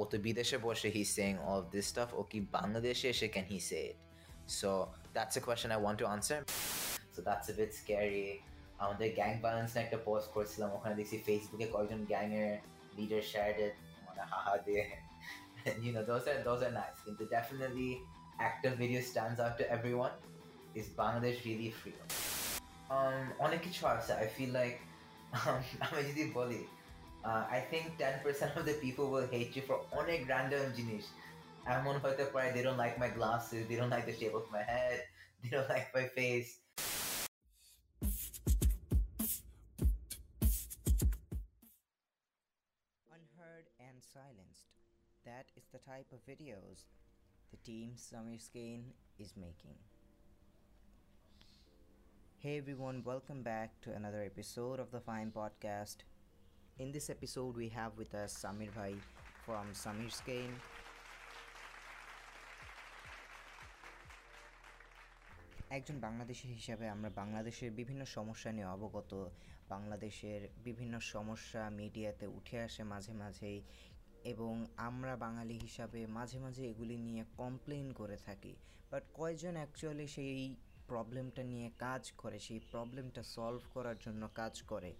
ও তো বিদেশে বসে he's saying all of this stuff ও কি বাংলাদেশে এসে can he say it so that's a question I want to answer so that's a bit scary আমাদের গ্যাং ব্যালেন্স একটা পোস্ট করছিলাম ওখানে দেখছি ফেসবুকে কয়েকজন গ্যাং এর লিডার শেয়ার্ড ইট মানে হাহা দিয়ে you know those are those are nice কিন্তু definitely active video stands out to everyone is Bangladesh really free um অনেক কিছু আছে I feel like um, আমি যদি বলি uh, I think 10% of the people will hate you for only random jinish. I'm on হয়তো পারে they don't like my glasses, they don't like the shape of my head, they don't like my face. Unheard and silenced. That is the type of videos the team SameerScane is making. Hey everyone, welcome back to another episode of the Fine Podcast. In this episode, we have with us Samir Bhai from Samir Skane. একজন বাংলাদেশি হিসাবে আমরা বাংলাদেশের বিভিন্ন সমস্যা নিয়ে অবগত। বাংলাদেশের বিভিন্ন সমস্যা মিডিয়াতে উঠে আসে মাঝে মাঝেই। এবং আমরা বাঙালি হিসাবে মাঝে মাঝে এগুলি নিয়ে কমপ্লেন করে থাকি। বাট কয়জন অ্যাকচুয়ালি সেই প্রবলেমটা নিয়ে কাজ করে সেই প্রবলেমটা সলভ করার জন্য কাজ করে?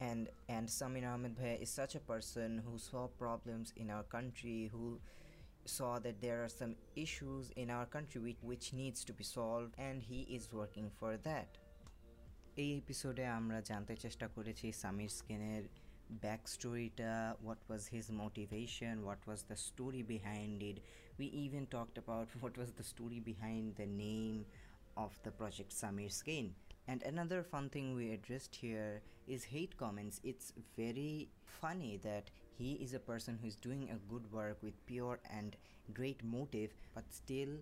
and and Sameer Ahmed Bhai is such a person who saw problems in our country who saw that there are some issues in our country which, which needs to be solved and he is working for that. এই এপিসোডে আমরা জানতে চেষ্টা করেছি সামির স্কিনের back স্টোরিটা what was his motivation what was the story behind it we even talked about what was the story behind the name of the project Samir skin and another fun thing we addressed here is hate comments. It's very funny that he is a person who is doing a good work with pure and great motive, but still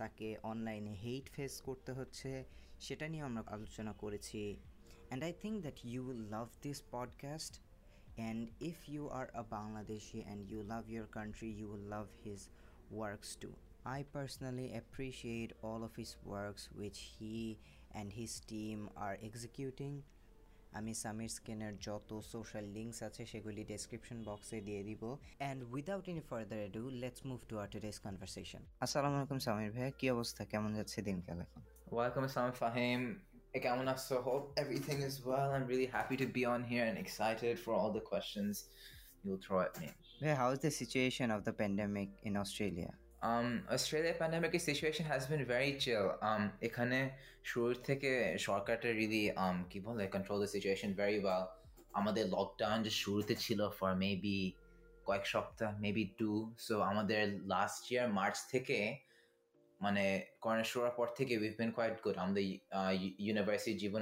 তাকে অনলাইনে হেট face করতে হচ্ছে সেটা নিয়ে আমরা আলোচনা করেছি and I think that you will love this podcast and if you are a Bangladeshi and you love your country, you will love his works too. I personally appreciate all of his works which he and his team are executing. আমি সামির স্কিনের যত social links আছে সেগুলি description বক্সে দিয়ে দিব। And without any further do let's move to our today's conversation আসসালামু আলাইকুম সামির ভাইয়া কী অবস্থা? কেমন যাচ্ছে দিনকাল এখন? ওয়েলকাম আসসালাম ফাহিম। কেমন আসছো hope everything is well I am really happy to be on here and excited for all the questions you'll throw at me. How is the situation of the pandemic in Australia? um, Australia pandemic situation has been very chill এখানে শুরুর থেকে সরকারটা really um, কী বলে control the situation very বা আমাদের lockdown যে শুরুতে ছিল ফর মেবি কয়েক সপ্তাহ মে বি টু সো আমাদের লাস্ট ইয়ার মার্চ থেকে মানে করোনা শুরুর পর থেকে উইভ বিন কোয়াইট গুড আমাদের ইউনিভার্সিটি জীবন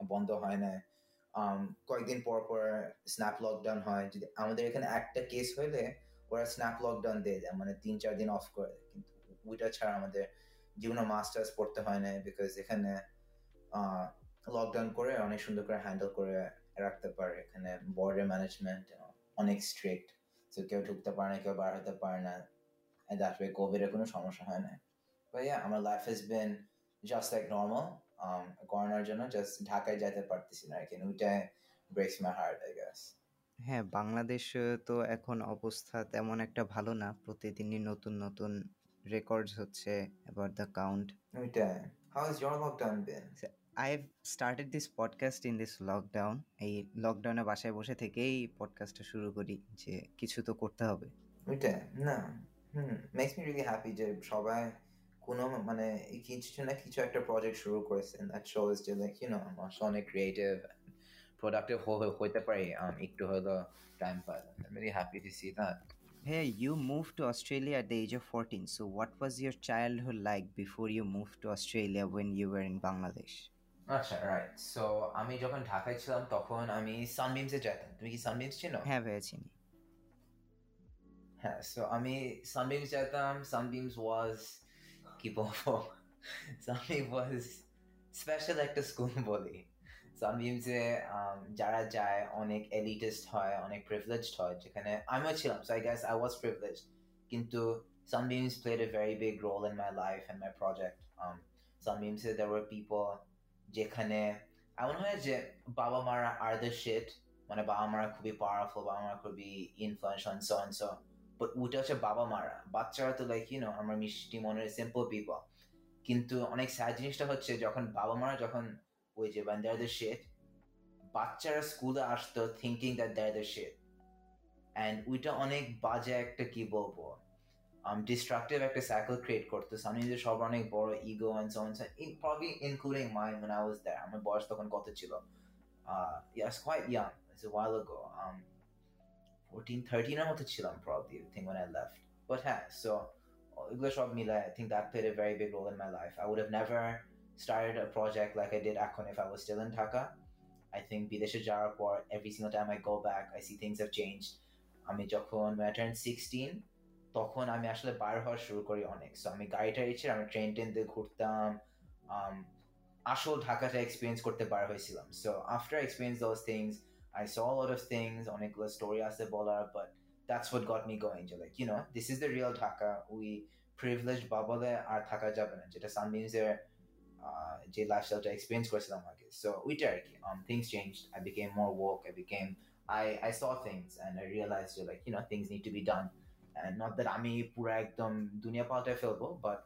বন্ধ হয় না um, কয়েকদিন পর পর স্ন্যাপ লকডাউন হয়। যদি আমাদের এখানে একটা কেস হইলে ওরা স্ন্যাপ লকডাউন দিয়ে দেয়। মানে তিন চার দিন অফ করে দেয়। কিন্তু ওইটা ছাড়া আমাদের জীবনে মাস্টার্স পড়তে হয় না বিকজ এখানে লকডাউন করে অনেক সুন্দর করে হ্যান্ডেল করে রাখতে পারে। এখানে বর্ডার ম্যানেজমেন্ট অনেক স্ট্রিক্ট তো কেউ ঢুকতে পারে না কেউ বার হতে পারে না। দ্যাট ওয়ে কোভিডের কোনো সমস্যা হয় না But yeah, আমার life has been just like normal করোনার জন্য জাস্ট ঢাকায় যেতে পারতেছি না। আর কি ওইটাই breaks my heart I guess হ্যাঁ বাংলাদেশ তো এখন অবস্থা তেমন একটা ভালো না। প্রতিদিনই নতুন নতুন রেকর্ডস হচ্ছে অ্যাবাউট দ্য কাউন্ট ওইটাই। How is your lockdown I have started this podcast in this lockdown এই লকডাউনে বাসায় বসে থেকেই পডকাস্টটা শুরু করি যে কিছু তো করতে হবে। ওইটাই না hmm makes me really happy যে সবাই কোনো মানে কিছু না কিছু একটা প্রজেক্ট শুরু করেছেন দ্যাট শোজ যে লাইক ইউ নো অনেক ক্রিয়েটিভ প্রোডাক্টিভ হইতে পারি একটু হলো time pi I really happy two see that Hey, you moved to Australia at the age of 14. So, what was your childhood like before you moved to Australia when you were in Bangladesh? আচ্ছা right so আমি যখন ঢাকায় ছিলাম তখন আমি সানবিমসে যেতাম তুমি কি সানবিমস চিনো হ্যাঁ ভাইয়া চিনি হ্যাঁ সো আমি সানবিমস যেতাম সানবিমস ওয়াজ কি বলবো সানবিম ওয়াজ স্পেশাল একটা স্কুল বলি সানবিমসে যারা যায় অনেক এলিটিস্ট হয় অনেক প্রিভিলেজড হয় যেখানে আমিও ছিলাম so I guess I was privileged কিন্তু Sunbeams played a very big role in my life and my project. Um, Sunbeams there were যেখানে এমন হয় যে বাবা মারা আর দ্য শিট মানে বাবা মারা খুবই পাওয়ারফুল বাবা মারা খুবই influential so and so but ওটা হচ্ছে বাবা মারা। বাচ্চারা তো লাইক ইউনো আমরা মিষ্টি মনের সিম্পল পিপল কিন্তু অনেক স্যাড জিনিসটা হচ্ছে যখন বাবা মারা যখন ওই যে ওয়ান দেয়ার দ্য shit, বাচ্চারা স্কুলে আসতো thinking that they're the shit. And ওইটা অনেক বাজে একটা কী বলব? Um, ডিস্ট্রাকটিভ একটা সাইকেল ক্রিয়েট করতো। আমি যে সব অনেক বড় ego and so probably including my মানে আই ওয়াজ দ্যার আমার বয়স তখন কত ছিল? Yes quite young it's a while go fourteen থার্টিনের মতো ছিলাম probably think one I left but হ্যাঁ সো এগুলো সব মিলায় I think that played a very big role in my life I would have never started a project like I did এখন if I was still in Dhaka I think বিদেশে যাওয়ার পর every single time I go back I see things have changed আমি যখন when I turned 16 তখন আমি আসলে বার হওয়া শুরু করি অনেক সো আমি গাড়িটা এসে আমি ট্রেন ট্রেন দিয়ে ঘুরতাম um, আসল ঢাকাটা এক্সপিরিয়েন্স করতে বার হয়েছিলাম so after experience those things I saw lot of things অনেকগুলো স্টোরি আছে বলার but that's what got me going যে like you know this is the real Dhaka we privilege বাবলে আর থাকা যাবে না যেটা সানবিনসের যে লাইফস্টাইলটা এক্সপিরিয়েন্স করেছিলাম আগে সো ওইটা আর কি things change I became more work I became I, I saw things and I realized like you know things need to be done and not that আমি পুরো একদম দুনিয়া পাল্টে ফেলবো but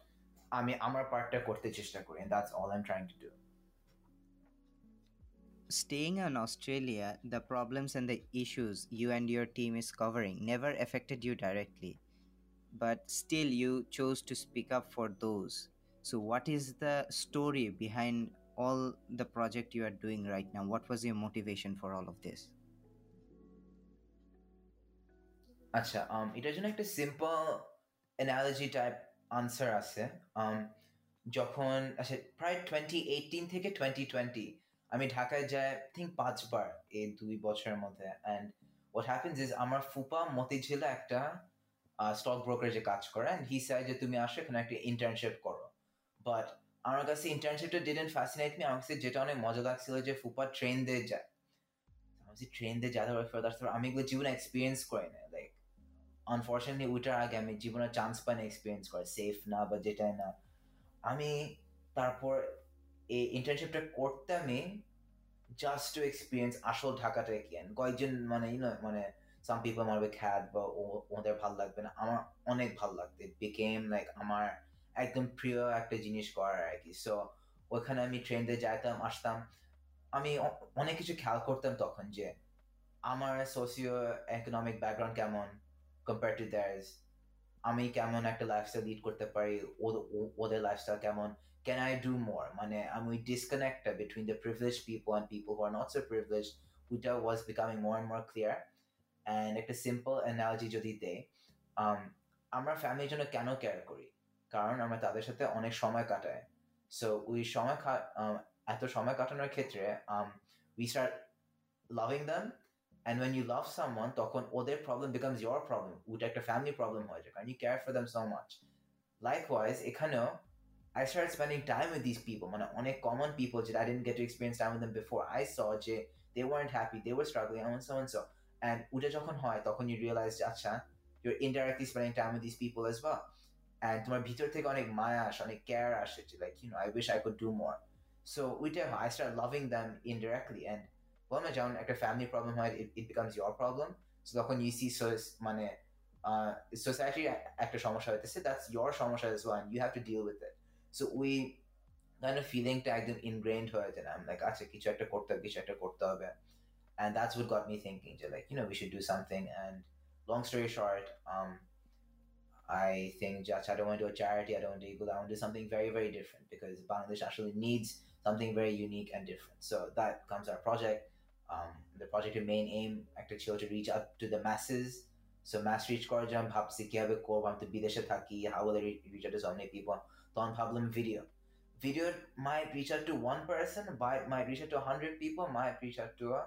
আমি আমার পার্টটা করতে চেষ্টা করি and that's all I'm trying to do Staying in Australia, the problems and the issues you and your team is covering never affected you directly, but still you chose to speak up for those. So, what is the story behind all the project you are doing right now? What was your motivation for all of this? আচ্ছা um, এটার জন্য একটা simple analogy type answer আছে um, যখন আচ্ছা প্রায় twenty eighteen থেকে twenty twenty আমি ঢাকায় যাই থিঙ্ক পাঁচবার এই দুই বছরের মধ্যে অ্যান্ড হোয়াট হ্যাপেন্স ইজ আমার ফুপা মতিঝিলে একটা স্টক ব্রোকারেজে কাজ করে অ্যান্ড হি চাই যে তুমি আসো এখানে একটা ইন্টার্নশিপ করো বাট আমার কাছে ইন্টার্নশিপটা ডিডেন্ট ফ্যাসিনেট মি আমার কাছে যেটা অনেক মজা লাগছিল যে ফুপা ট্রেন দিয়ে যায়। আমি ট্রেন দিয়ে যাতে ফার্দার আমি এগুলো জীবনে এক্সপিরিয়েন্স করি না লাইক আনফর্চুনেটলি ওইটার আগে আমি জীবনে চান্স পাই না এক্সপিরিয়েন্স করে সেফ না বা যেটাই না। আমি তারপর এই ইন্টার্নশিপটা করতে আমি জাস্ট টু এক্সপিরিয়েন্স আসল ঢাকাটা কি। কয়েকজন মানে ইউনো মানে সাম পিপল মারবে খ্যাত বা ওদের ভালো লাগবে না। আমার অনেক ভালো লাগবে বিকেম লাইক আমার একদম প্রিয় একটা জিনিস করার আর কি। সো ওখানে আমি ট্রেন দিয়ে যাইতাম, আসতাম। আমি অনেক কিছু খেয়াল করতাম তখন যে, আমার সোসিও ইকোনমিক ব্যাকগ্রাউন্ড কেমন কম্পেয়ার টু দ্যার্স আমি কেমন একটা লাইফস্টাইল লিড করতে পারি ওদের লাইফস্টাইল কেমন, can I do মোর মানে আমি ডিসকানেক্টটা between the privileged people and people who are not so privileged ওইটা was becoming more and more clear and একটা সিম্পল অ্যানালজি যদি দেয় আমরা ফ্যামিলির জন্য কেন কেয়ার করি? কারণ আমরা তাদের সাথে অনেক সময় কাটাই সো ওই সময় এত সময় কাটানোর ক্ষেত্রে we start loving them and when you love someone তখন ওদের problem becomes your problem ওইটা একটা ফ্যামিলি প্রবলেম হয়ে যায় কারণ you care for them so much likewise এখানেও I started spending time with these people, man, on common people that I didn't get to experience time with them before. I saw যে they weren't happy, they were struggling, and so and so. And ওটা যখন হয় তখন you realize যে আচ্ছা you're indirectly spending time with these people as well. And তোমার ভিতর থেকে অনেক মায়া আসে, অনেক care আসে যে like, you know, I wish I could do more. So ওইটা হয়, I started loving them indirectly. And বল না যেমন একটা family problem হয়, it, it becomes your problem. So তখন you see so মানে uh, society একটা সমস্যা হইতেছে, that's your সমস্যা as well, and you have to deal with it. So we kind of feeling টা একদম ingrained হয়ে যায় I'm like আচ্ছা কিছু একটা করতে হবে কিছু একটা করতে হবে and that's what got me thinking যে like you know we should do something and long story short um I think just I don't want to do a charity I don't want to do equal I want to do something very very different because Bangladesh actually needs something very unique and different so that comes our project um, the project's main aim actually ছিল to reach out to the masses so mass reach করার জন্য ভাবছি কিভাবে করবো আমি তো বিদেশে থাকি how will I reach out to so many people তখন ভাবলাম video video might reach out to one person might, might reach out to 100 people might reach out to a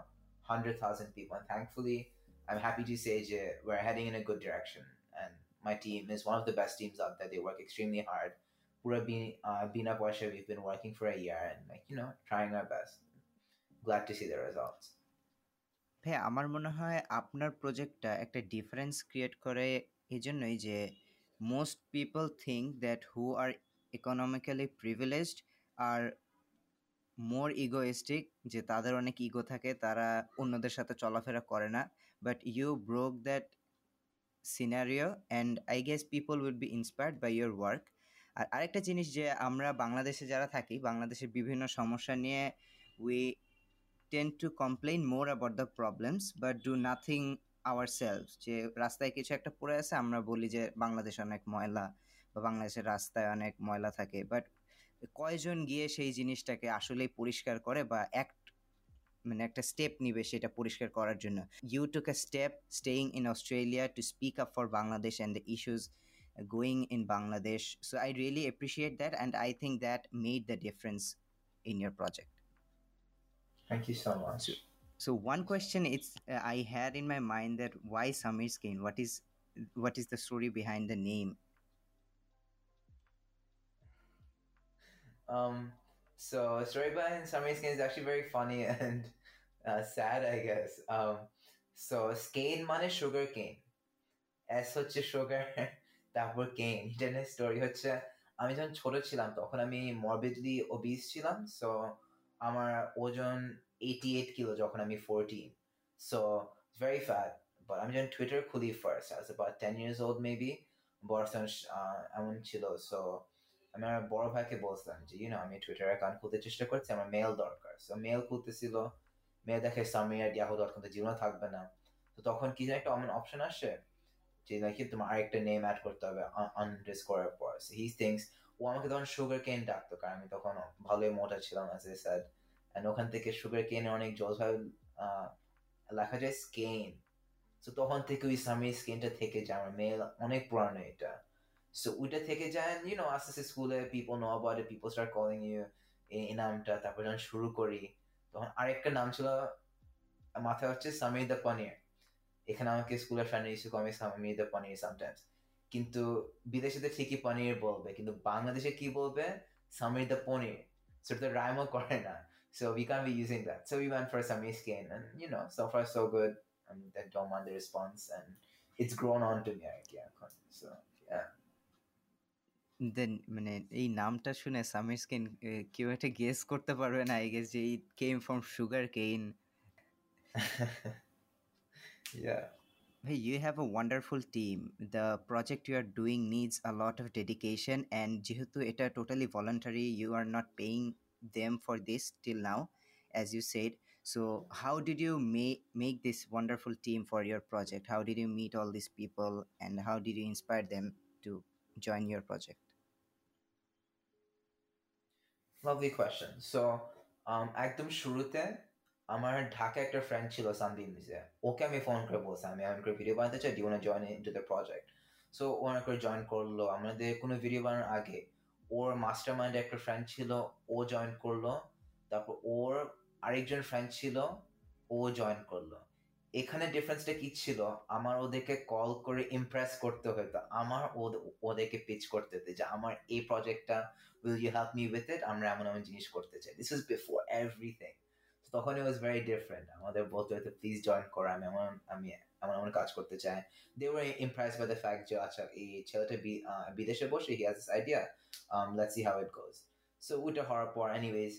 100,000 people and thankfully I'm happy to say that we're heading in a good direction and my team is one of the best teams out there they work extremely hard Pura uh, Bina Porsche, we've been working for a year and like you know trying our best glad to see the results ভাই আমার মনে হয় আপনার প্রজেক্টটা একটা difference create করে এজন্যই যে most people think that who are economically privileged are more egoistic যে তাদের অনেক ইগো থাকে তারা অন্যদের সাথে চলাফেরা করে না but you broke that scenario and I guess people will be inspired by your work আর আরেকটা জিনিস যে আমরা বাংলাদেশে যারা থাকি, বাংলাদেশের বিভিন্ন সমস্যা নিয়ে we tend to complain more about the problems but do nothing our self যে রাস্তায় কিছু একটা পড়ে আছে, আমরা বলি যে বাংলাদেশ অনেক ময়লা বা বাংলাদেশের রাস্তায় অনেক ময়লা থাকে বাট কয়জন গিয়ে সেই জিনিসটাকে আসলেই পরিষ্কার করে বা এক মানে একটা স্টেপ নিবে সেটা পরিষ্কার করার জন্য you took a step staying in Australia to speak up for Bangladesh and the issues going in Bangladesh so I really appreciate that and I think that made the difference in your project thank you so much so one question it's uh, i had in my mind that why SameerScane what is what is the story behind the name um so story about it SameerScane is actually very funny and uh, sad, I guess. Um, so skein money sugar cane. S hoche sugar, tapor cane. Then a story hoche. আমি যখন ছোট ছিলাম তখন আমি মরবিডলি so I'm আমার ওজন eighty eight kilo যখন আমি fourteen so very fat but আমি যখন টুইটার খুলি ফার্স্ট আজ বা টেন ইয়ার্স ওল্ড মেবি বর্ষণ এমন ছিল so. আমি আমার বড় ভাইকে বলছিলাম যে ইউনো আমি টুইটার অ্যাকাউন্ট খুলতে চেষ্টা করছি, আমার মেল দরকার। So mail খুলতেছিল। মেল দেখে সামিয়ার ইয়াহু ডট কম তো জীবনে থাকবে না। তো তখন কি যেন একটা অপশন আসে যে, নাকি তোমার আরেকটা নেম অ্যাড করতে হবে আনডিস করার পর। হি থিংস ও আমাকে তখন সুগার কেন ডাকতো। কারণ আমি তখন ভালোই মোটা ছিলাম অ্যাজ এ স্যাড অ্যান্ড ওখান থেকে সুগার কেনে অনেক জলভাবে লেখা যায় স্কেন সো তখন থেকে ওই সামির স্কেনটা থেকে যায়। আমার মেল অনেক পুরানো এটা। So Uta Tekejan, you know, as a school, people know about it, people start calling you in Amta, Tapajan Shurukori. Sameer the Paneer. Economic school of Shani used to call me Sameer the Paneer sometimes. কিন্তু বিদেশে তো ঠিকই পনির বলবে কিন্তু বাংলাদেশে কি বলবে Samir the পনির সেটা তো রাইমও করে না so we can be using that so we one for sammy skin you know so far so good that dome on the response and it's grown on to me আর কি এখন সো হ্যাঁ দেন মানে এই নামটা শুনে সামির স্কিন কেউ একটা guess করতে পারবে না আই গেস যে it came from sugar Kane yeah Hey, you have a wonderful team. The project you are doing needs a lot of dedication, and যেহেতু এটা totally voluntary, you are not paying them for this till now, as you said. So, how did you make make this wonderful team for your project? How did you meet all these people, and how did you inspire them to join your project? Question. So, um, একদম শুরুতে আমার ঢাকা একটা friend ছিল সানদিন মিজে ওকে আমি phone করে বলছি আমি এমন করে ভিডিও বানাতে চাই do join into the project so ও অনেক করে জয়েন করল। আমাদের কোনো ভিডিও বানানোর আগে ওর মাস্টার মাইন্ড একটা ফ্রেন্ড ছিল ও জয়েন করল। তারপর ওর আরেকজন ফ্রেন্ড ছিল ও জয়েন করল। এখানে ডিফারেন্সটা কি ছিল? আমার ওদেরকে কল করে ইমপ্রেস করতে হতো আমার ওদেরকে পিচ করতে হতো যে আমার এই প্রজেক্টটা will you help me with it আমরা এমন এমন জিনিস করতে চাই। দিস ইজ বিফোর এভরিথিং তখন ইট ওয়াজ ভেরি ডিফারেন্ট আমাদের বলতে হতো প্লিজ জয়েন করো। আমি এমন আমি এমন এমন কাজ করতে চাই। They were impress by the fact যে আচ্ছা এই ছেলেটা বিদেশে বসে he has idea let's see how it goes so ওইটা হওয়ার পর এনিওয়েজ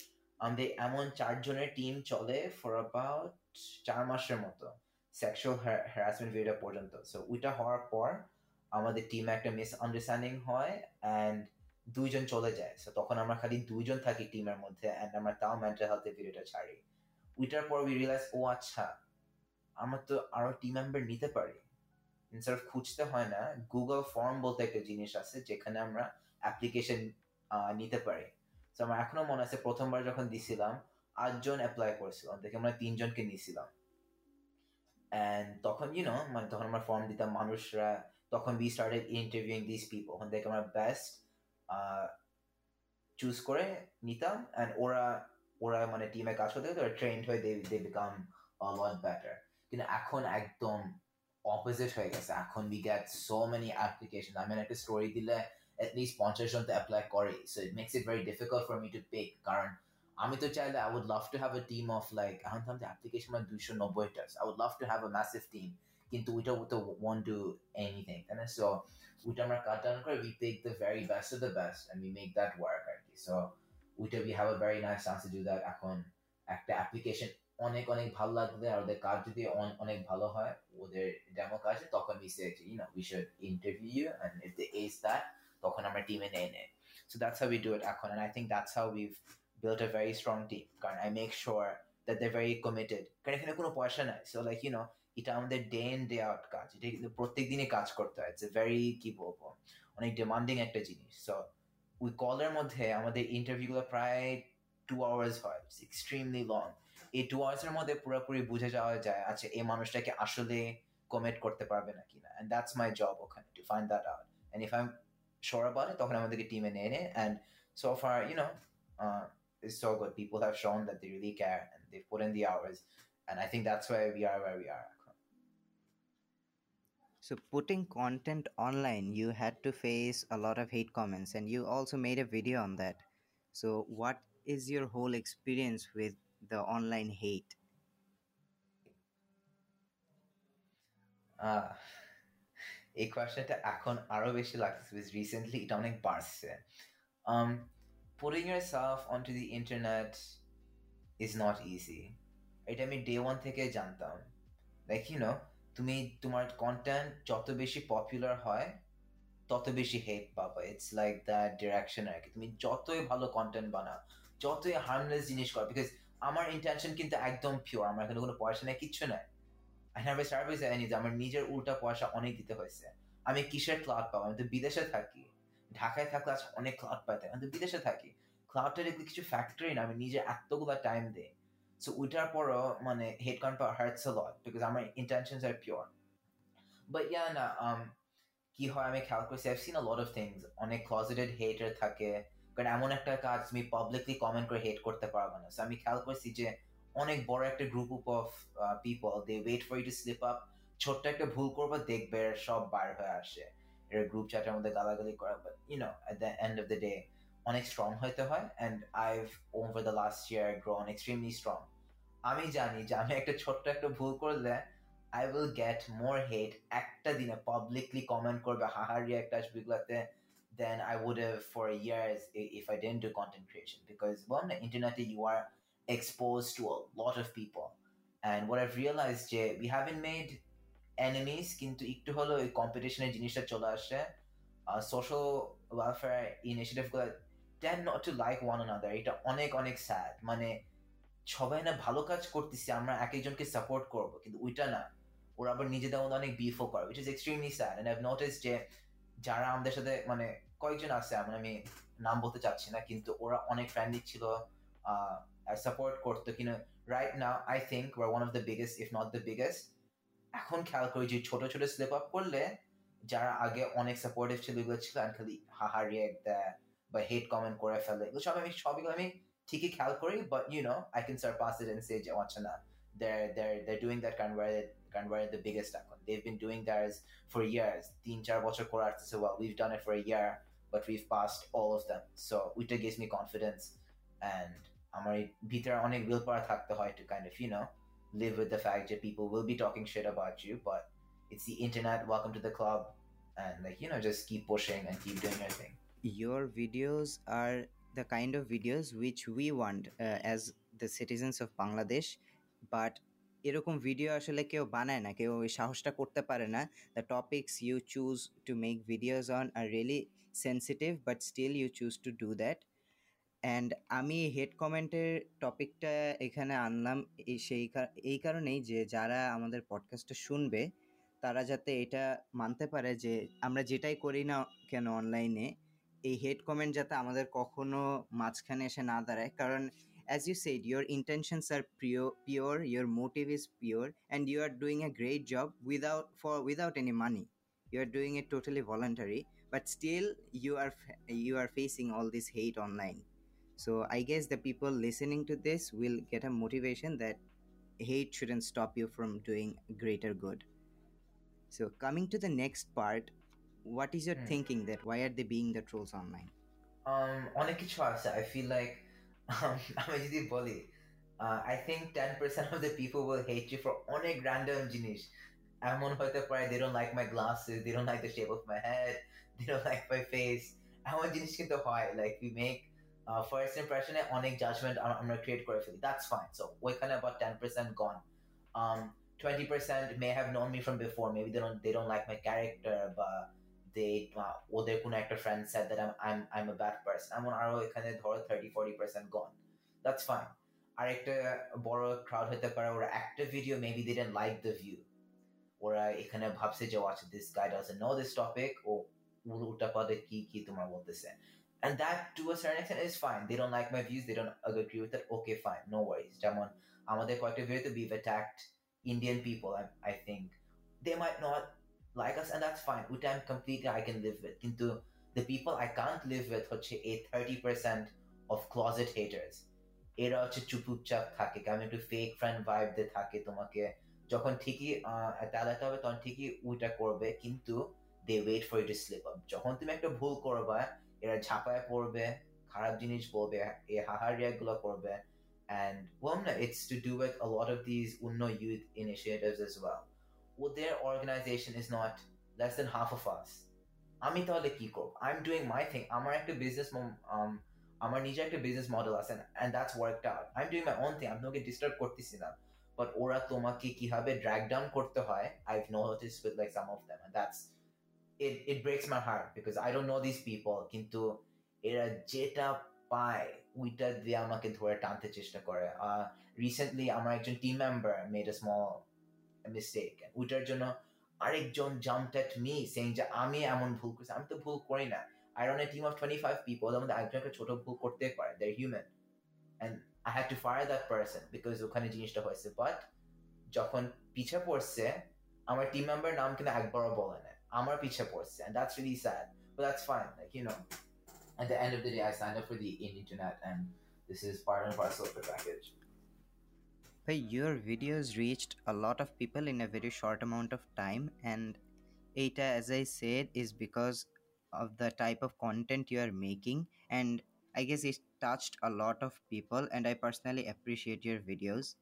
আমাদের এমন চারজনের টিম চলে ফর অ্যাবাউট চার মাসের মতো সেক্সুয়াল হ্যারাসমেন্ট ভিডিও পর্যন্ত। সো ওইটা হওয়ার পর আমাদের টিমে একটা মিস আন্ডারস্ট্যান্ডিং হয় অ্যান্ড দুইজন চলে যায়। সো তখন আমরা খালি দুইজন থাকি টিমের মধ্যে অ্যান্ড আমরা তাও মেন্টাল হেলথের ভিডিওটা ছাড়ি। ওইটার পর উই রিয়েলাইজ ও আচ্ছা আমরা তো আরও টিম মেম্বার নিতে পারি। ইনস্টেড অফ খুঁজতে হয় না গুগল ফর্ম বলতে একটা জিনিস আছে যেখানে আমরা অ্যাপ্লিকেশন নিতে পারি। আমার এখনও মনে আছে প্রথমবার যখন দিছিলাম, আটজন অ্যাপ্লাই করেছিলাম দেখে আমরা তিনজনকে নিয়েছিলাম। অ্যান্ড তখন ইউ নো মানে তখন আমরা ফর্ম দিতাম মানুষরা, তখন we started interviewing this people ওখান থেকে আমরা বেস্ট চুজ করে নিতাম। অ্যান্ড ওরা ওরা মানে টিমে কাজ করতে ওরা ট্রেন্ড হয়ে they they become lot better কিন্তু এখন একদম অপোজিট হয়ে গেছে। এখন we get so many application আমি একটা স্টোরি দিলে অ্যাটলিস্ট পঞ্চাশ জন তো অ্যাপ্লাই করে so it makes it very difficult for me to pick কারণ আমি তো চাইলে I would love to have a team of like এখন তো আমাদের অ্যাপ্লিকেশন মানে দুইশো নব্বইটা I would love to have a massive team কিন্তু ওইটা তো ওয়ান ডু এনিথিং তাই না সো ওইটা আমরা কাট ডাউন করে we pick the very best of the best and we make that work আর কি so উইটা we have a very nice chance to do that এখন একটা অ্যাপ্লিকেশন অনেক অনেক ভালো লাগবে আর ওদের কাজ যদি অনেক ভালো হয় ওদের ডেমো কাজে তখন we say you know we should interview you and if they ace that তখন আমরা টিমে নেই নেই so that's how we do it এখন and I think that's how we've built a very strong team কারণ I make sure that they're very committed কারণ এখানে কোনো পয়সা নাই so like you know এটা আমাদের ডে ইন ডে আউট কাজ এটা কিন্তু প্রত্যেক দিনই কাজ করতে হয় ইটস ভেরি কি বলবো অনেক ডিমান্ডিং একটা জিনিস সো ওই কলের মধ্যে আমাদের ইন্টারভিউগুলো প্রায় টু আওয়ার্স হয় এক্সট্রিমলি লং এই টু আওয়ার্সের মধ্যে পুরোপুরি বুঝে যাওয়া যায় আচ্ছা এই মানুষটাকে আসলে কমিট করতে পারবে নাকি না অ্যান্ড দ্যাটস মাই জব ওখানে to find that out and if I am sure about it তখন আমাদেরকে টিমে নিয়ে নেয় and so far you know uh, it's so good people have shown that they really care and they've put in the hours and I think that's why we are where we are So, putting content online, you had to face a lot of hate comments, and you also made a video on that. So, what is your whole experience with the online hate? Uh, এই কোয়েশ্চেনটা এখন আরও বেশি লাগতেছে because recently এটা অনেক বাড়ছে। Um, putting yourself onto the internet is not easy এটা আমি ডে ওয়ান থেকে জানতাম। লাইক ইউ নো তুমি তোমার কন্টেন্ট যত বেশি পপুলার হয় তত বেশি হেট পাবে। ইটস লাইক দ্যাট ডিরেকশন আর কি। তুমি যতই ভালো কন্টেন্ট বানাও যতই হার্মলেস জিনিস করো বিকজ আমার ইন্টেনশন কিন্তু একদম পিওর আমার এখানে কোনো পয়সা নেই কিচ্ছু নাই। এ সার্ভিস আই যে আমার নিজের উল্টা পয়সা অনেক দিতে হয়েছে। আমি কিসের ক্লাউড পাবো? আমি তো বিদেশে থাকি। ঢাকায় থাকলে আজ অনেক ক্লাউড আমি তো বিদেশে থাকি। কিছু ফ্যাক্টরি না, আমি টাইম দিই। সো ওইটার পরও মানে হেড হার্টস লট বিকজ আমার intentions are pure but yeah না কি হয়, আমি খেয়াল করছি I've seen lot of things অনেক ক্লজেটেড হেটার থাকে। কারণ এমন একটা কাজ তুমি পাবলিকলি কমেন্ট করে হেট করতে পারবে না। সো আমি খেয়াল করছি যে অনেক বড় একটা group of people they wait for you to slip up ছোট্ট একটা ভুল করব, দেখবে সব বার হয়ে আসে। এর গ্রুপ চ্যাটের মধ্যে গালাগালি করা but you know at the end of the day অনেক স্ট্রং হইতে হয় and I've over the last year grown extremely strong আমি জানি যে আমি একটা ছোট্ট একটা ভুল করলে I will get more hate একটা দিনে পাবলিকলি কমেন্ট করবে হাহার রিয়াক্ট আসবে এগুলাতে then I would have for years if I didn't do content creation because বল না ইন্টারনেটে you are exposed to a lot of people. And what I've realized যে we haven't made enemies, কিন্তু একটু হলো ওই কম্পিটিশনের জিনিসটা চলে আসে social welfare ইনিশিয়েটিভগুলো tend not to like one another এটা অনেক অনেক স্যাড মানে সবাই না ভালো কাজ করতেছি, আমরা এক একজনকে সাপোর্ট করব, কিন্তু ওইটা না। ওরা আবার নিজেদের মধ্যে অনেক বিফও করে which is extremely sad and I've notice যে যারা আমাদের সাথে মানে কয়েকজন আছে, এমন আমি নাম বলতে চাচ্ছি না, কিন্তু ওরা অনেক ফ্রেন্ডলি ছিল। সাপোর্ট করতো কিন্তু right now I think war one of the biggest if not the biggest এখন খেয়াল করি যে ছোট ছোট স্লিপ আপ করলে যারা আগে অনেক সাপোর্টিভ ছিল এগুলো ছিল খালি হাহারিয়ে দেয় বা হেট কমেন্ট করে ফেলে এগুলো সব আমি সবগুলো আমি ঠিকই খেয়াল করি but you know I can surpass it and say যে আচ্ছা না they're they're they're doing that kind where kind where the biggest এখন they've been doing theirs for years তিন চার বছর করে আসতেছে well we've done it for a year but we've passed all of them so ওইটা gives me confidence and আমার ভিতরে অনেক উইল পাওয়ার থাকতে হয় to kind of you know live with the fact that people will be talking shit about you but it's the internet welcome to the club and like you know just keep pushing and keep doing your thing your videos are the kind of videos which we want uh, as the citizens of Bangladesh but এরকম video আসলে কেউ বানায় না কেউ ওই সাহসটা করতে পারে না the topics you choose to make videos on are really sensitive but still you choose to do that and আমি হেড কমেন্টের টপিকটা এখানে আনলাম, এই সেই এই কারণেই যে যারা আমাদের পডকাস্টটা শুনবে, তারা যাতে এটা মানতে পারে যে আমরা যেটাই করি না কেন অনলাইনে এই হেড কমেন্ট যাতে আমাদের কখনো মাঝখানে এসে না দাঁড়ায়। কারণ as you said your intentions are pure your motive is pure and you are doing a great job without for without any money you are doing a totally voluntary but still you are you are facing all this hate online so i guess the people listening to this will get a motivation that hate shouldn't stop you from doing greater good so coming to the next part what is your Hmm. thinking that why are they being the trolls online um অনেক কিছু আছে I feel like um, আমি যদি বলি uh, I think 10% of the people will hate you for অনেক random জিনিস এমন হতে পারে they don't like my glasses they don't like the shape of my head they don't like my face এমন জিনিস কিন্তু হয় like we make ফার্স্ট ইমপ্রেশনে অনেক জাজমেন্ট আমরা ক্রিয়েট করে ফেলি দ্যাটস ফাইন সো ওইখানে about 10% gone um 20% may have known me from before maybe they don't they don't like my character but they ওদের কোনো একটা friend said that I'm I'm I'm a bad person এমন আরও এখানে ধরো 30 40% gone that's fine আরেকটা বড় crowd হতে পারে ওরা একটা video maybe they didn't like the view ওরা এখানে ভাবছে যে watch this guy doesn't know this topic ও উল্টা পাদে কি কি তোমার বলতেছে and that to a certain extent is fine they don't like my views they don't agree with it okay fine no worries যেমন আমাদের কয়েকটা ভিডিওতে we've attacked Indian people I, I think they might not like us and that's fine which I'm completely I can live with কিন্তু the people I can't live with হচ্ছে a 30% of closet haters এরা হচ্ছে চুপচাপ থাকে কেমন একটু fake friend vibe দিয়ে থাকে তোমাকে যখন ঠিকই চালাতে হবে তখন ঠিকই ওইটা করবে কিন্তু they wait for you to slip up যখন তুমি একটা ভুল করবা এরা ছাপায় পড়বে, খারাপ জিনিস বলবে এই হাহার রিয়াগুলো করবে অ্যান্ড বললাম না it's to do with a lot of these অন্য ইউথ ইনিশিয়েটিভস এজ ওয়েল ওদের organisation is not less than half of us আমি তাহলে কি করব? I am doing my thing আমার একটা বিজনেস um, আমার নিজের একটা বিজনেস মডেল আছে and that's worked out I am doing my own thing আমি তোমাকে ডিস্টার্ব করতেছি না। বাট ওরা তোমাকে কীভাবে ড্র্যাক ডাউন করতে হয় I notice with like some of them that's it it breaks my heart because I don't know these people. কিন্তু এরা যেটা পায় ওইটা দিয়ে আমাকে ধরে টানতে চেষ্টা করে রিসেন্টলি আমার একজন team member made a small mistake ওইটার জন্য আরেকজন জাম্পড এট মি সেইং যে আমি এমন ভুল করছি, আমি তো ভুল করি না। I run a team of 25 people ওদের মধ্যে একজন একটা ছোট ভুল করতে পারে, they're human. And I had to fire that person because ওখানে জিনিসটা হয়েছে। বাট যখন পিছে পড়ছে, আমার টিম মেম্বার নাম কিন্তু একবারও বলে না আমার পিছে পড়ছে and that's really sad but that's fine like you know at the end of the day I signed up for the internet and this is part and parcel of the package But your videos reached a lot of people in a very short amount of time and Eta as I said is because of the type of content you are making and I guess it touched a lot of people and I personally appreciate your videos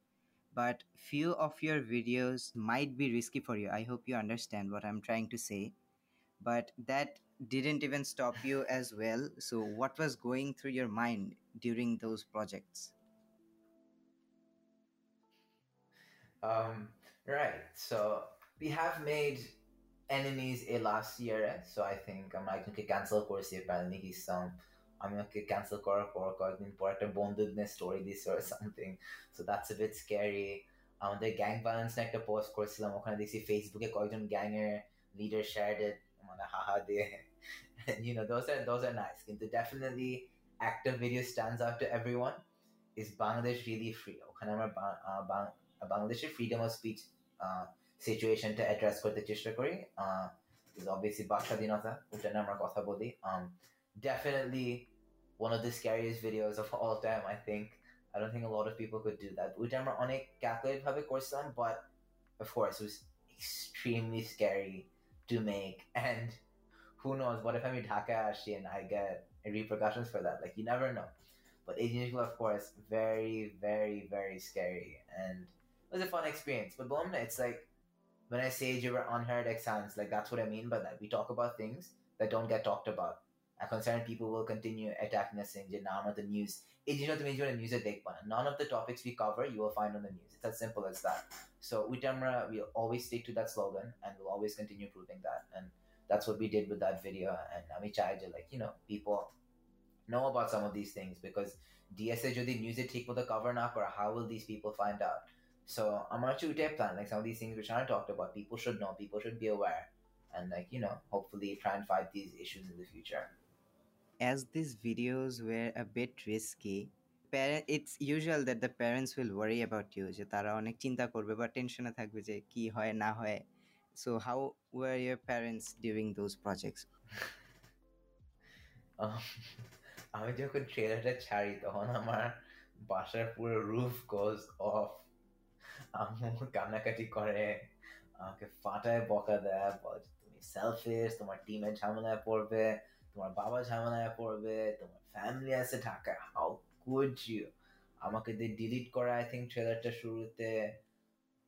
but few of your videos might be risky for you. I hope you understand what I'm trying to say. But that didn't even stop you as well. So, what was going through your mind during those projects? Um, right. So, we have made enemies a last year. So, I think um, I'm like, okay, cancel course, but Nikki some. আমি ওকে cancel করার পর কয়েকদিন পর একটা বন্দুকনের story দিছে or something. So that's a bit scary. আমাদের gang balance নিয়ে একটা পোস্ট করেছিলাম ওখানে দেখছি ফেসবুকে কয়েকজন গ্যাং এর লিডার শেয়ার্ড ইট মানে হাহা দিয়ে you know, those are those are nice. কিন্তু definitely, active video stands out to everyone. Is Bangladesh really free? ওখানে আমরা বাংলাদেশের ফ্রিডম অফ স্পিচ সিচুয়েশনটা অ্যাড্রেস করতে চেষ্টা করি obviously বাক স্বাধীনতা ওটা নিয়ে আমরা কথা বলি definitely one of the scariest videos of all time I think I don't think a lot of people could do that ওইটা আমরা অনেক ক্যালকুলেট ভাবে করছিলাম but of course it was extremely scary to make and who knows what if I'm in Dhaka actually and I get repercussions for that like you never know but Asian of course very very very scary and it was a fun experience but Bomna it's like when I say you were unheard X sounds like that's what I mean by that we talk about things that don't get talked about and concerned people will continue attacking us saying that now the news it you know to mean news at none of the topics we cover you will find on the news it's as simple as that so with Tamra we'll always stick to that slogan and we'll always continue proving that and that's what we did with that video and আমি চাই যে like you know people know about some of these things because DSA যদি নিউজে ঠিক মতো cover না করে how will these people find out so আমার হচ্ছে ওইটাই plan like some of these things which aren't talked about people should know people should be aware and like you know hopefully try and fight these issues in the future as these videos were a bit risky it's usual that the parents will worry about you যে তারা অনেক চিন্তা করবে বা টেনশনে থাকবে যে কি হয় না হয় so how were your parents during those projects আমি যখন ট্রেলারটা ছাড়ি তখন আমার বাসার পুরো রুফ গোজ অফ আম্মু কান্নাকাটি করে আমাকে ফাটায় বকা দেয় তুমি সেলফিশ তোমার টিমের ঝামেলায় পড়বে তোমার বাবা ঝামেলায় পড়বে, তোমার ফ্যামিলি আছে ঢাকায়। হাউ কুড ইউ আমাকে দিয়ে ডিলিট করা আই থিঙ্ক ট্রেলারটা শুরুতে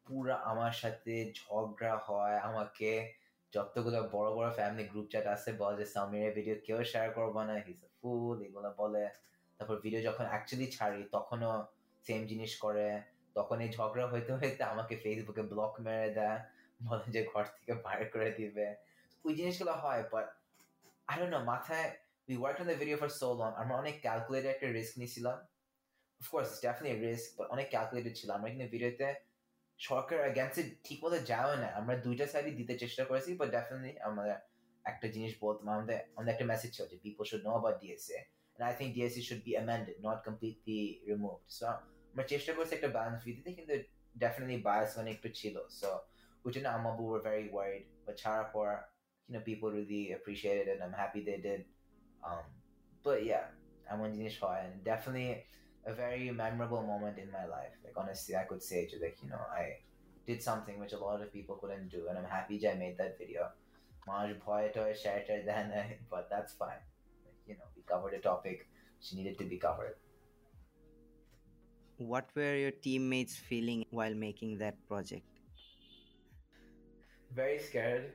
পুরা আমার সাথে ঝগড়া হয়। আমাকে যতগুলো বড় বড় ফ্যামিলি গ্রুপ চ্যাট আছে, বলে যে, সামিরের ভিডিও কেউ শেয়ার করব না হিস ফুল এগুলো বলে। তারপর ভিডিও যখন অ্যাকচুয়ালি ছাড়ি, তখনও সেম জিনিস করে। তখন এই ঝগড়া হইতে হইতে আমাকে ফেসবুকে ব্লক মেরে দেয়। বলে যে, ঘর থেকে বাইর করে দিবে। ওই জিনিসগুলো হয় বাট I don't know, মাথায় we worked on the video for so long আমরা অনেক ক্যালকুলেটেড একটা রিস্ক নিয়েছিলাম of course it's definitely a risk but অনেক ক্যালকুলেটেড ছিল আমরা কিন্তু ভিডিওতে সরকার এগেন্সে ঠিক মতো যাও না আমরা দুইটা সাইডই দিতে চেষ্টা করেছি বাট ডেফিনেটলি আমাদের একটা জিনিস বলতাম আমাদের আমাদের একটা মেসেজ ছিল যে people should know about DSA and I think DSA should be amended not completely removed so আমরা চেষ্টা করছি একটা ব্যালেন্স দিতে কিন্তু definitely bias অনেক একটু ছিল so which in Amabu were very worried but ছাড়ার পর you know people really appreciated it and I'm happy they did. Um, but yeah, I'm on Dinish and definitely a very memorable moment in my life. Like honestly, I could say to like you know I did something which a lot of people couldn't do, and I'm happy I made that video. But that's fine. Like, you know, we covered a topic she needed to be covered. What were your teammates feeling while making that project? Very scared,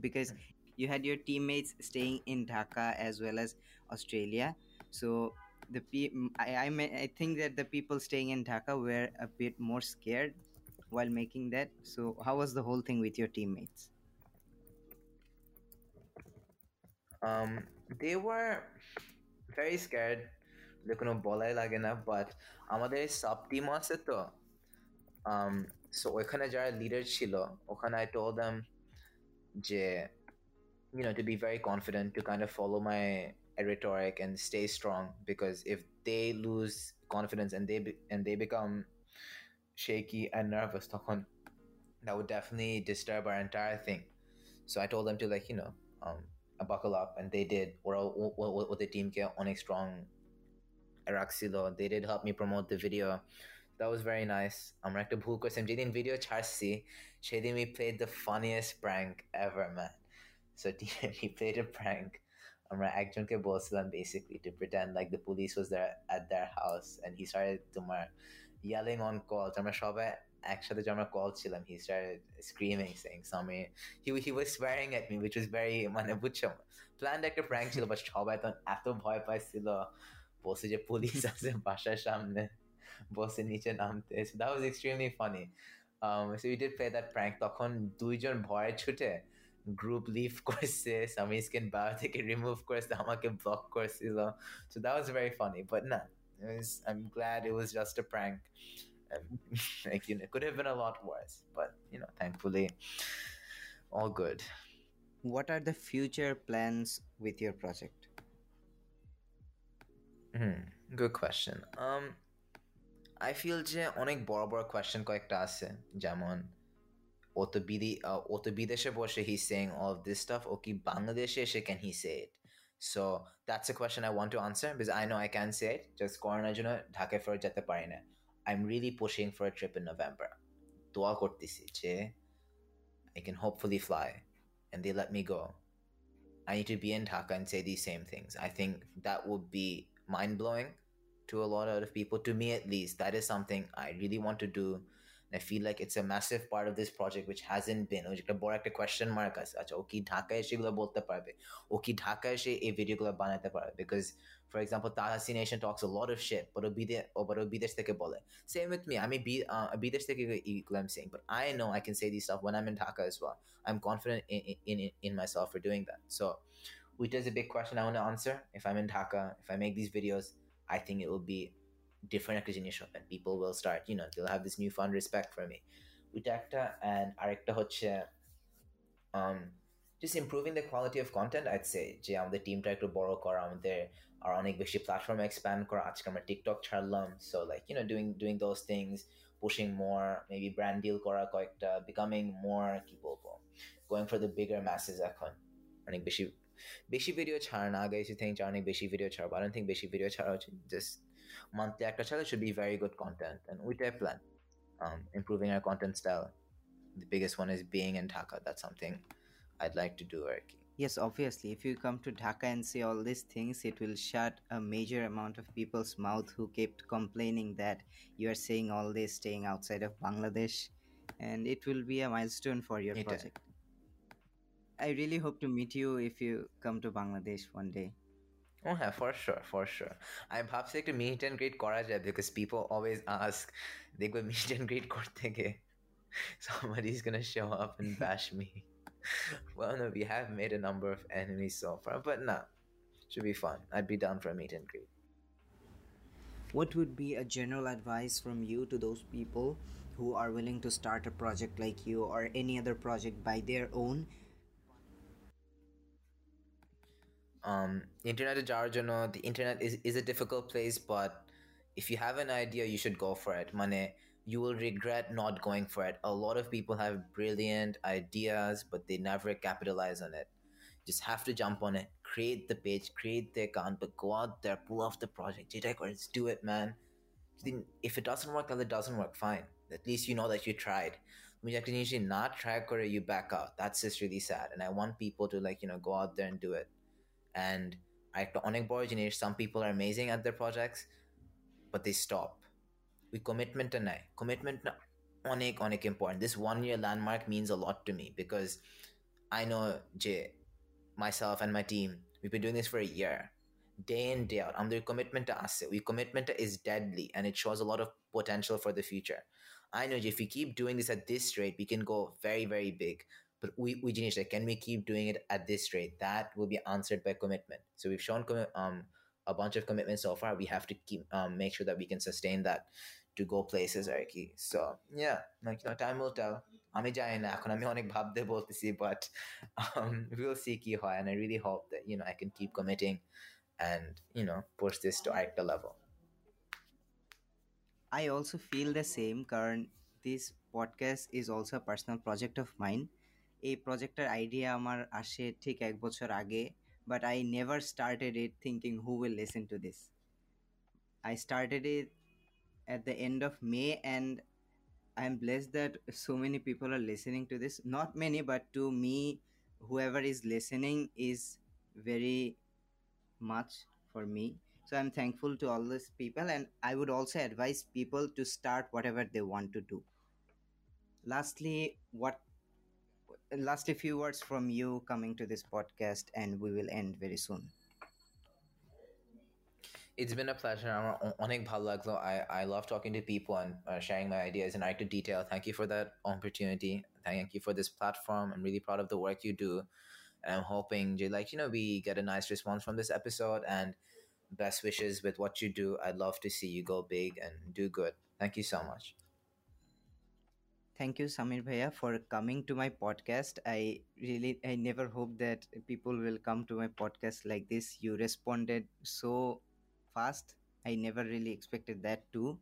Because you had your teammates staying in Dhaka as well as Australia. So the pe- m- I, I, me- I think that the people staying in Dhaka were a bit more scared while making that. So how was the whole thing with your teammates? um they were very scared যে কোনো বলাই লাগে না but আমাদের sub team আছে তো um so ওখানে যারা লিডার ছিল ওখানে I told them J, you know, to be very confident, to kind of follow my rhetoric and stay strong. Because if they lose confidence and they and they become shaky and nervous, that would definitely disturb our entire thing. So I told them to like you know um, uh, buckle up, and they did. Well, what the team care on a strong eraxilo. They did help me promote the video. That was very nice. I'm um, recta I'm samjhe din video charsi we played the funniest prank ever man so we played a prank আমরা একজনকে বলছিলাম basically to pretend like the police was there at their house and he started তোমার yelling on calls আমরা সবাই একসাথে যে আমরা call ছিলাম he started screaming saying something he, he was swearing at me which was very মানে বুঝছো planned একটা prank ছিল but সবাই তখন এত ভয় পাইছিল বলছে যে পুলিশ আছে বাসার সামনে বসে নিচে নামতে so that was extremely funny um, so we did play that prank তখন দুইজন ভয়ে ছুটে গ্রুপ লিভ করছে সামিসকিন বার থেকে রিমুভ করেছে আমাকে ব্লক করেছিল so that was very funny but না it was, I'm glad it was just a prank um, like you know it could have been a lot worse but you know thankfully all good What are the future plans with your project? Hmm, good question. Um, I feel যে অনেক বড় বড় question কয়েকটা আছে যেমন ও তো বিদি আহ, ও তো বিদেশে বসে he's saying all of this stuff ও কি বাংলাদেশে এসে can he say it so that's a question I want to answer because I know I can say it just করোনার জন্য ঢাকায় ফেরত যেতে পারি না I'm really pushing for a trip in November দোয়া করতেছি যে I can hopefully fly and they let me go I need to be in Dhaka and say these same things. I think that would be mind blowing to a lot of people. To me, at least, that is something I really want to do. And I feel like it's a massive part of this project which hasn't been. ওই যে একটা বড় একটা question mark আছে আচ্ছা ও কি ঢাকায় এসে এগুলো বলতে পারবে ও কি ঢাকায় এসে এই ভিডিওগুলো বানাতে পারবে because for example তাহাসি nation Tux a lot of shit but ও বিদে ও but ও বিদেশ থেকে বলে same with me আমি বি- আহ, বিদেশ থেকে এগুলো I'm saying but I know I can say these stuff when I'm in Dhaka as well I'm confident in in in, in myself for doing that so which is a big question I want to answer. If I'm in Dhaka, if I make these videos, I think it will be different একটা জিনিস হবে and people will start, you know, they'll have this newfound respect for me. ওইটা একটা and আরেকটা হচ্ছে um just improving the quality of content I'd say যে আমাদের টিমটা একটু বড় করা আমাদের আর অনেক বেশি প্ল্যাটফর্ম এক্সপ্যান্ড করা আজকে আমরা টিকটক ছাড়লাম so like you know doing doing those things pushing more maybe brand deal করা কয়েকটা becoming more কি বলবো going for the bigger masses এখন অনেক বেশি বেশি ভিডিও ছাড় না আগে এসে think অনেক বেশি ভিডিও ছাড়বো I don't think বেশি ভিডিও ছাড়া উচিত just monthly একটা ছাড়া should be very good content and ওইটাই plan um, improving our content style the biggest one is being in Dhaka that's something I'd like to do আর কি Yes, obviously, if you come to Dhaka and say all these things, it will shut a major amount of people's mouth who kept complaining that you are saying all this staying outside of Bangladesh, and it will be a milestone for your It- project. I really hope to meet you if you come to Bangladesh one day. Oh yeah, for sure, for sure. আমি ভাবছি একটা meet and greet করা যায় because people always ask দেখবে meet and greet করতে গিয়ে somebody's gonna show up and bash me. well, no, we have made a number of enemies so far, but nah, should be fun. I'd be down for a meet and greet. What would be a general advice from you to those people who are willing to start a project like you or any other project by their own um internet যাওয়ার জন্য the internet is, is a difficult place but if you have an idea you should go for it মানে you will regret not going for it a lot of people have brilliant ideas but they never capitalize on it just have to jump on it create the page create the account but go out there pull off the project let's do it man if it doesn't work then it doesn't work fine at least you know that you tried তুমি একটা জিনিস not try করে you back out that's just really sad and I want people to like you know go out there and do it and Iconic Boy Engineers, some people are amazing at their projects, but they stop. We commitment to I commitment onik onik important. This one year landmark means a lot to me because I know Jay, myself and my team, we've been doing this for a year. Day in, day out. Our commitment to us, We commitment is deadly and it shows a lot of potential for the future. I know if we keep doing this at this rate, we can go very, very big but we, we like, can we keep doing it at this rate? That will be answered by commitment. So we've shown um a bunch of commitments so far. We have to keep um make sure that we can sustain that to go places আর কি so yeah like you know time will tell আমি জানি না এখন আমি অনেক ভাবতে বলতেছি but um we'll see কি হয় and I really hope that you know I can keep committing and you know push this to আরেকটা level I also feel the same কারণ this podcast is also a personal project of mine এই প্রজেক্টের idea আমার আসে ঠিক এক বছর আগে but I never started it thinking who will listen to this I started it at the end of May, and I'm blessed that so many people are listening to this. Not many, but to me, whoever is listening is very much for me. So I'm thankful to all these people, and I would also advise people to start whatever they want to do. Lastly, what lastly few words from you coming to this podcast and we will end very soon it's been a pleasure আমার অনেক ভালো লাগলো I I love talking to people and uh, sharing my ideas in to detail thank you for that opportunity thank you for this platform I'm really proud of the work you do and I'm hoping like you know we get a nice response from this episode and best wishes with what you do I'd love to see you go big and do good thank you so much Thank you, Sameer Bhaiya, for coming to my podcast. I really, I never hoped that people will come to my podcast like this. You responded so fast. I never really expected that too.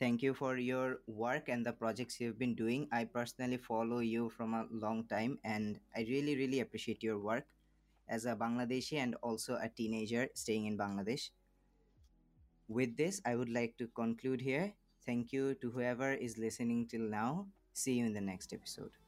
Thank you for your work and the projects you've been doing. I personally follow you from a long time and I really, really appreciate your work as a Bangladeshi and also a teenager staying in Bangladesh. With this, I would like to conclude here. Thank you to whoever is listening till now. See you in the next episode.